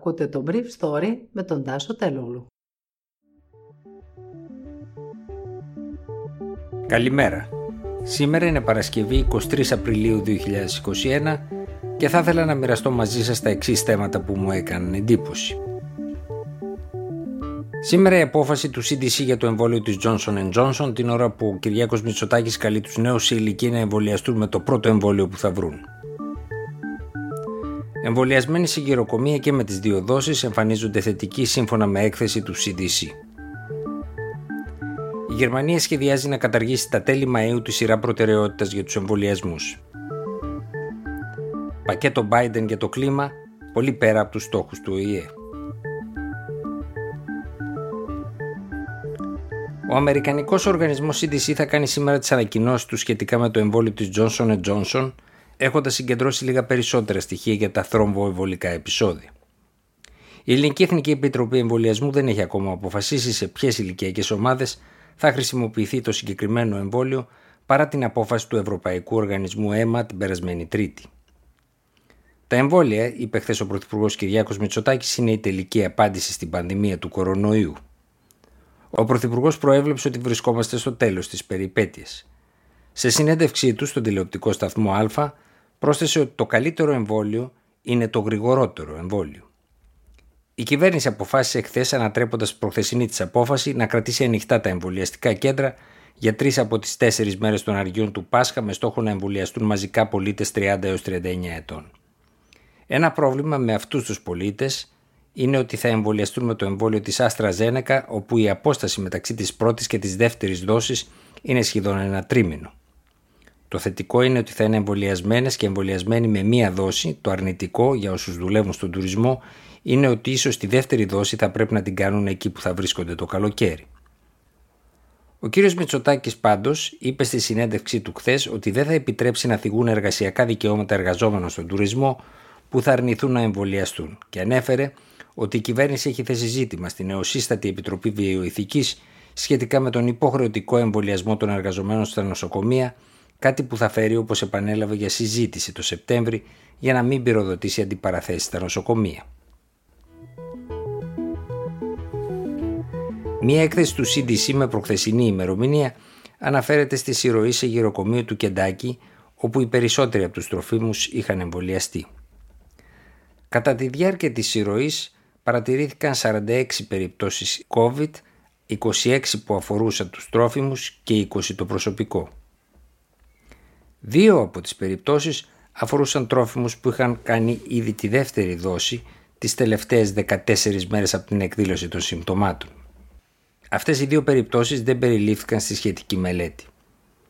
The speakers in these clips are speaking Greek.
Ακούτε το Brief Story με τον Τάσο Τελούλου. Καλημέρα. Σήμερα είναι Παρασκευή 23 Απριλίου 2021 και θα ήθελα να μοιραστώ μαζί σας τα εξής θέματα που μου έκαναν εντύπωση. Σήμερα η απόφαση του CDC για το εμβόλιο της Johnson Johnson την ώρα που ο Κυριάκος Μητσοτάκης καλεί τους νέους σε ηλικία να εμβολιαστούν με το πρώτο εμβόλιο που θα βρουν. Εμβολιασμένοι σε γυροκομεία και με τις δύο δόσεις εμφανίζονται θετικοί σύμφωνα με έκθεση του CDC. Η Γερμανία σχεδιάζει να καταργήσει τα τέλη Μαΐου τη σειρά προτεραιότητας για τους εμβολιασμούς. Πακέτο Biden για το κλίμα, πολύ πέρα από τους στόχους του ΟΗΕ. Ο Αμερικανικός οργανισμός CDC θα κάνει σήμερα τις ανακοινώσεις του σχετικά με το εμβόλιο της Johnson Johnson έχοντας συγκεντρώσει λίγα περισσότερα στοιχεία για τα θρομβοεμβολικά επεισόδια. Η Ελληνική Εθνική Επιτροπή Εμβολιασμού δεν έχει ακόμα αποφασίσει σε ποιες ηλικιακές ομάδες θα χρησιμοποιηθεί το συγκεκριμένο εμβόλιο παρά την απόφαση του Ευρωπαϊκού Οργανισμού αίμα την περασμένη Τρίτη. Τα εμβόλια, είπε χθες ο Πρωθυπουργός Κυριάκος Μητσοτάκης, είναι η τελική απάντηση στην πανδημία του κορονοϊού. Ο Πρωθυπουργός προέβλεψε ότι βρισκόμαστε στο τέλος της περιπέτειας. Σε συνέντευξή του στον τηλεοπτικό σταθμό Α, πρόσθεσε ότι το καλύτερο εμβόλιο είναι το γρηγορότερο εμβόλιο. Η κυβέρνηση αποφάσισε εχθέ, ανατρέποντας προχθεσινή της απόφαση, να κρατήσει ανοιχτά τα εμβολιαστικά κέντρα για τρεις από τις τέσσερις μέρες των αργιών του Πάσχα με στόχο να εμβολιαστούν μαζικά πολίτες 30 έως 39 ετών. Ένα πρόβλημα με αυτούς τους πολίτες είναι ότι θα εμβολιαστούν με το εμβόλιο της Άστρα Ζένεκα, όπου η απόσταση μεταξύ της πρώτης και της δεύτερης δόσης είναι σχεδόν ένα τρίμηνο. Το θετικό είναι ότι θα είναι εμβολιασμένες και εμβολιασμένοι με μία δόση. Το αρνητικό για όσους δουλεύουν στον τουρισμό είναι ότι ίσως τη δεύτερη δόση θα πρέπει να την κάνουν εκεί που θα βρίσκονται το καλοκαίρι. Ο κύριος Μητσοτάκης πάντως είπε στη συνέντευξή του χθες ότι δεν θα επιτρέψει να θυγούν εργασιακά δικαιώματα εργαζόμενων στον τουρισμό που θα αρνηθούν να εμβολιαστούν και ανέφερε ότι η κυβέρνηση έχει θέσει ζήτημα στην νεοσύστατη Επιτροπή Βιοειθικής σχετικά με τον υποχρεωτικό εμβολιασμό των εργαζομένων στα νοσοκομεία κάτι που θα φέρει όπως επανέλαβε για συζήτηση το Σεπτέμβρη για να μην πυροδοτήσει αντιπαραθέσεις στα νοσοκομεία. Μία έκθεση του CDC με προχθεσινή ημερομηνία αναφέρεται στη συρροή σε γυροκομείο του Κεντάκη όπου οι περισσότεροι από τους τροφίμους είχαν εμβολιαστεί. Κατά τη διάρκεια της συρροής παρατηρήθηκαν 46 περιπτώσεις COVID, 26 που αφορούσαν τους τρόφιμους και 20 το προσωπικό. Δύο από τις περιπτώσεις αφορούσαν τρόφιμους που είχαν κάνει ήδη τη δεύτερη δόση τις τελευταίες 14 μέρες από την εκδήλωση των συμπτωμάτων. Αυτές οι δύο περιπτώσεις δεν περιλήφθηκαν στη σχετική μελέτη.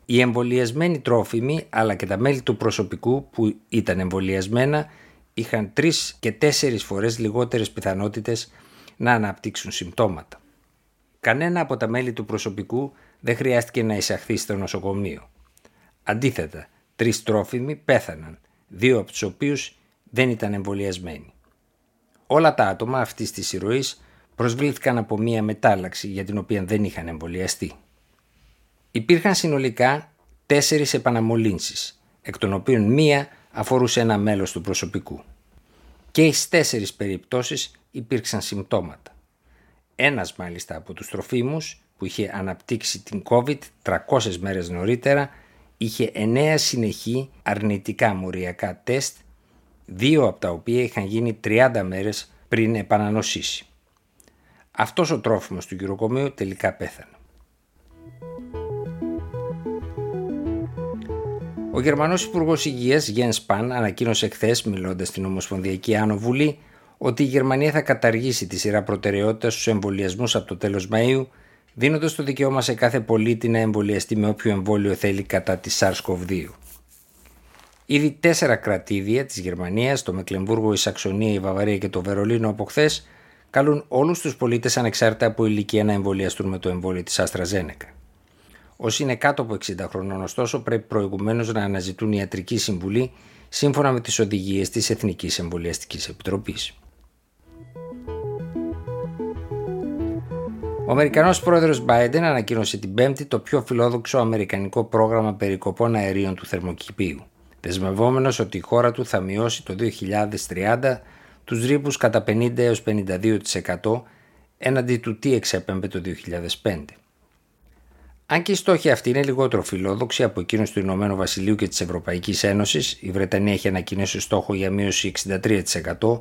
Οι εμβολιασμένοι τρόφιμοι αλλά και τα μέλη του προσωπικού που ήταν εμβολιασμένα είχαν τρεις και τέσσερις φορές λιγότερες πιθανότητες να αναπτύξουν συμπτώματα. Κανένα από τα μέλη του προσωπικού δεν χρειάστηκε να εισαχθεί στο νοσοκομείο. Αντίθετα, τρεις τρόφιμοι πέθαναν, δύο από τους οποίους δεν ήταν εμβολιασμένοι. Όλα τα άτομα αυτής της ηρωής προσβλήθηκαν από μία μετάλλαξη για την οποία δεν είχαν εμβολιαστεί. Υπήρχαν συνολικά τέσσερις επαναμολύνσεις, εκ των οποίων μία αφορούσε ένα μέλος του προσωπικού. Και στις τέσσερις περιπτώσεις υπήρξαν συμπτώματα. Ένας μάλιστα από τους τροφίμους που είχε αναπτύξει την COVID 300 μέρες νωρίτερα είχε 9 συνεχή αρνητικά μοριακά τεστ, δύο από τα οποία είχαν γίνει 30 μέρες πριν επανανοσήσει. Αυτός ο τρόφιμος του γυροκομείου τελικά πέθανε. Ο Γερμανός Υπουργός Υγείας Γιέν Σπαν ανακοίνωσε χθες, μιλώντας στην Ομοσπονδιακή Άνω Βουλή, ότι η Γερμανία θα καταργήσει τη σειρά προτεραιότητας στους εμβολιασμούς από το τέλος Μαΐου δίνοντας το δικαίωμα σε κάθε πολίτη να εμβολιαστεί με όποιο εμβόλιο θέλει κατά τη SARS-CoV-2. Ήδη τέσσερα κρατήδια της Γερμανίας, το Μεκλεμβούργο, η Σαξονία, η Βαβαρία και το Βερολίνο από χθες, καλούν όλους τους πολίτες ανεξάρτητα από ηλικία να εμβολιαστούν με το εμβόλιο της AstraZeneca. Όσοι είναι κάτω από 60 χρονών, ωστόσο, πρέπει προηγουμένως να αναζητούν ιατρική συμβουλή σύμφωνα με τις οδηγίες της Εθνικής Εμβολιαστικής Επιτροπής. Ο Αμερικανός πρόεδρος Biden ανακοίνωσε την Πέμπτη το πιο φιλόδοξο αμερικανικό πρόγραμμα περικοπών αερίων του θερμοκηπίου, δεσμευόμενος ότι η χώρα του θα μειώσει το 2030 τους ρήπους κατά 50 έως 52% έναντι του τι εξέπεμπε το 2005. Αν και οι στόχοι αυτοί είναι λιγότερο φιλόδοξοι από εκείνους του Ηνωμένου Βασιλείου και της Ευρωπαϊκής Ένωσης, η Βρετανία έχει ανακοινώσει στόχο για μείωση 63%,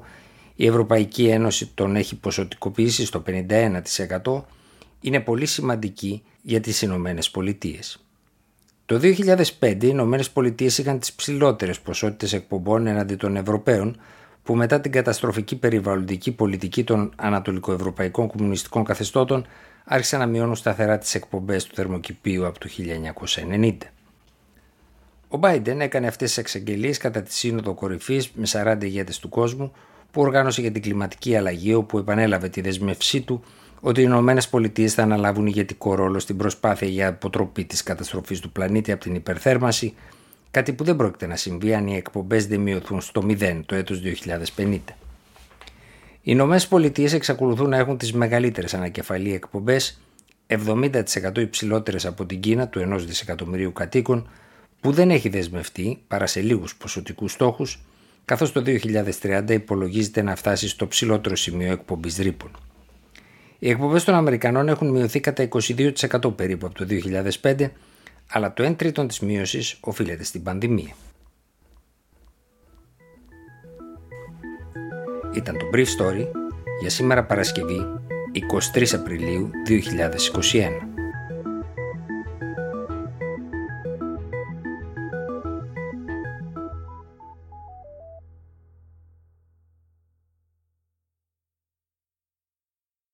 η Ευρωπαϊκή Ένωση τον έχει ποσοτικοποιήσει στο 51%, είναι πολύ σημαντική για τις Ηνωμένες Πολιτείες. Το 2005 οι Ηνωμένες Πολιτείες είχαν τις ψηλότερες ποσότητες εκπομπών εναντί των Ευρωπαίων που μετά την καταστροφική περιβαλλοντική πολιτική των ανατολικοευρωπαϊκών κομμουνιστικών καθεστώτων άρχισαν να μειώνουν σταθερά τις εκπομπές του θερμοκηπίου από το 1990. Ο Biden έκανε αυτές τις εξαγγελίες κατά τη Σύνοδο Κορυφής με 40 ηγέτες του κόσμου που οργάνωσε για την κλιματική αλλαγή όπου επανέλαβε τη δεσμευσή του ότι οι Ηνωμένες Πολιτείες θα αναλάβουν ηγετικό ρόλο στην προσπάθεια για αποτροπή της καταστροφής του πλανήτη από την υπερθέρμανση, κάτι που δεν πρόκειται να συμβεί αν οι εκπομπές δεν μειωθούν στο 0 το έτος 2050. Οι Ηνωμένες Πολιτείες εξακολουθούν να έχουν τις μεγαλύτερες ανακεφαλή εκπομπές, 70% υψηλότερες από την Κίνα του 1 δισεκατομμυρίου κατοίκων, που δεν έχει δεσμευτεί παρά σε λίγους ποσοτικούς στόχους, καθώς το 2030 υπολογίζεται να φτάσει στο ψηλότερο σημείο εκπομπής ρήπων. Οι εκπομπές των Αμερικανών έχουν μειωθεί κατά 22% περίπου από το 2005, αλλά το 1 τρίτο της μείωσης οφείλεται στην πανδημία. Ήταν το Brief Story για σήμερα Παρασκευή 23 Απριλίου 2021.